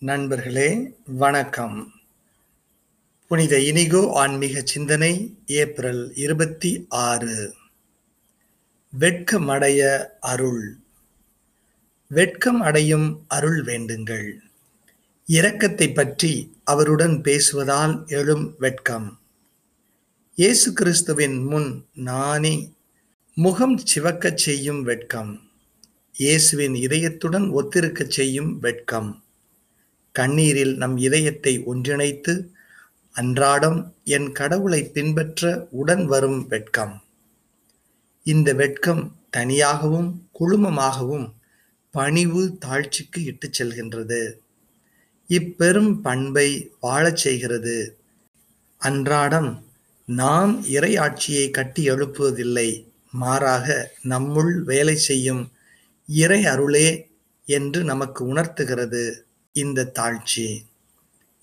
நண்பர்களே வணக்கம். புனித இனிகோ ஆன்மீக சிந்தனை ஏப்ரல் இருபத்தி ஆறு. வெட்கமடைய அருள். வெட்கம் அடையும் அருள் வேண்டுங்கள். இரக்கத்தை பற்றி அவருடன் பேசுவதால் எழும் வெட்கம். இயேசு கிறிஸ்துவின் முன் நானே முகம் சிவக்கச் செய்யும் வெட்கம். இயேசுவின் இதயத்துடன் ஒத்திருக்கச் செய்யும் வெட்கம். கண்ணீரில் நம் இதயத்தை ஒன்றிணைத்து அன்றாடம் என் கடவுளை பின்பற்ற உடன் வரும் வெட்கம். இந்த வெட்கம் தனியாகவும் குழுமமாகவும் பணிவு தாழ்ச்சிக்கு இட்டுச் செல்கின்றது. இப்பெரும் பண்பை வாழச் செய்கிறது. அன்றாடம் நாம் இறையாட்சியை கட்டி எழுப்புவதில்லை. மாறாக நம்முள் வேலை செய்யும் இறை அருளே என்று நமக்கு உணர்த்துகிறது. இந்த தாழ்ச்சி.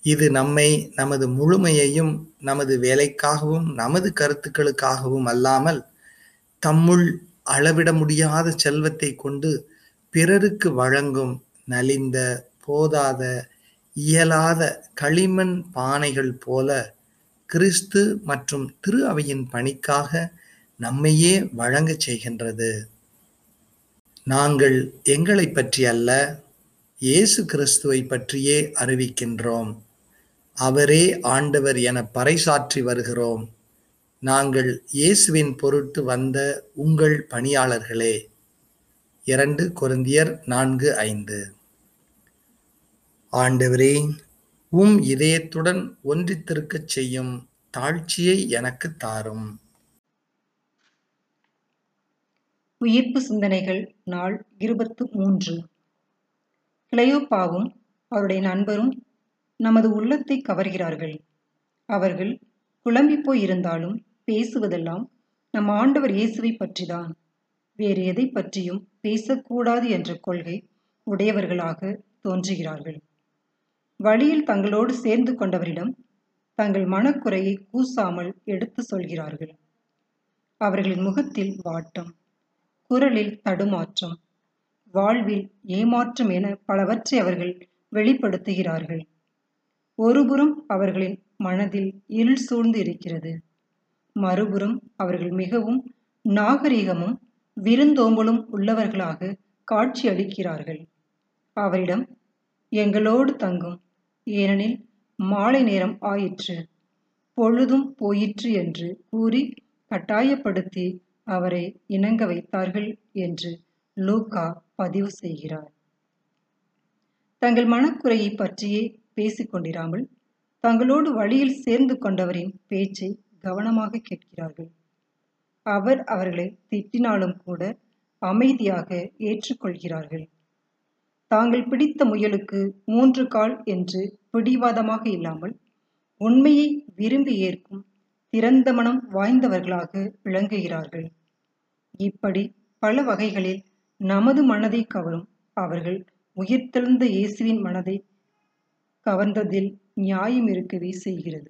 இது நம்மை நமது முழுமையையும் நமது வேலைக்காகவும் நமது கருத்துக்களுக்காகவும் அல்லாமல் தம்முள் அளவிட முடியாத செல்வத்தை கொண்டு பிறருக்கு வழங்கும் நலிந்த போதாத இயலாத களிமண் பானைகள் போல கிறிஸ்து மற்றும் திரு அவையின் பணிக்காக நம்மையே வழங்கச் செய்கின்றது. நாங்கள் எங்களை பற்றி அல்ல. இயேசு கிறிஸ்துவை பற்றியே அறிவிக்கின்றோம். அவரே ஆண்டவர் என பறைசாற்றி வருகிறோம். நாங்கள் இயேசுவின் பொருட்டு வந்த உங்கள் பணியாளர்களே. இரண்டு கொருந்தியர் நான்கு ஐந்து. ஆண்டவரே உம் இதயத்துடன் ஒன்றித்திருக்கச் செய்யும் தாழ்ச்சியை எனக்கு தாரும். உயிர்ப்பு சிந்தனைகள் நாள் இருபத்து மூன்று. கிளையோப்பாவும் அவருடைய நண்பரும் நமது உள்ளத்தை கவர்கிறார்கள். அவர்கள் குழம்பி போய் இருந்தாலும் பேசுவதெல்லாம் நம் ஆண்டவர் இயேசுவை பற்றிதான். வேறு எதை பற்றியும் பேசக்கூடாது என்ற கொள்கை உடையவர்களாக தோன்றுகிறார்கள். வழியில் தங்களோடு சேர்ந்து கொண்டவரிடம் தங்கள் மனக்குறையை கூசாமல் எடுத்து சொல்கிறார்கள். அவர்களின் முகத்தில் வாட்டம் குரலில் தடுமாற்றம் வாழ்வில் ஏமாற்றம் என பலவற்றை அவர்கள் வெளிப்படுத்துகிறார்கள். ஒருபுறம் அவர்களின் மனதில் இருள் சூழ்ந்து இருக்கிறது. மறுபுறம் அவர்கள் மிகவும் நாகரிகமும் விருந்தோம்பலும் உள்ளவர்களாக காட்சி அளிக்கிறார்கள். அவரிடம் எங்களோடு தங்கும் ஏனெனில் மாலை நேரம் ஆயிற்று. பொழுதும் போயிற்று என்று கூறி கட்டாயப்படுத்தி அவரை இணங்க வைத்தார்கள் என்று லூகா பதிவு செய்கிறார். தங்கள் மனக்குறையை பற்றியே பேசிக்கொண்டிராமல் தங்களோடு வழியில் சேர்ந்து கொண்டவரின் பேச்சை கவனமாக கேட்கிறார்கள். அவர் அவர்களை திட்டினாலும் கூட அமைதியாக ஏற்றுக்கொள்கிறார்கள் தாங்கள் பிடித்த முயலுக்கு மூன்று கால் என்று பிடிவாதமாக இல்லாமல் உண்மையை விரும்பி ஏற்கும் திறந்த மனம் வாய்ந்தவர்களாக விளங்குகிறார்கள். இப்படி பல வகைகளில் நமது மனதை கவரும். அவர்கள் உயிர்த்தெழுந்த இயேசுவின் மனதை கவர்ந்ததில் நியாயம் இருக்கவே செய்கிறது.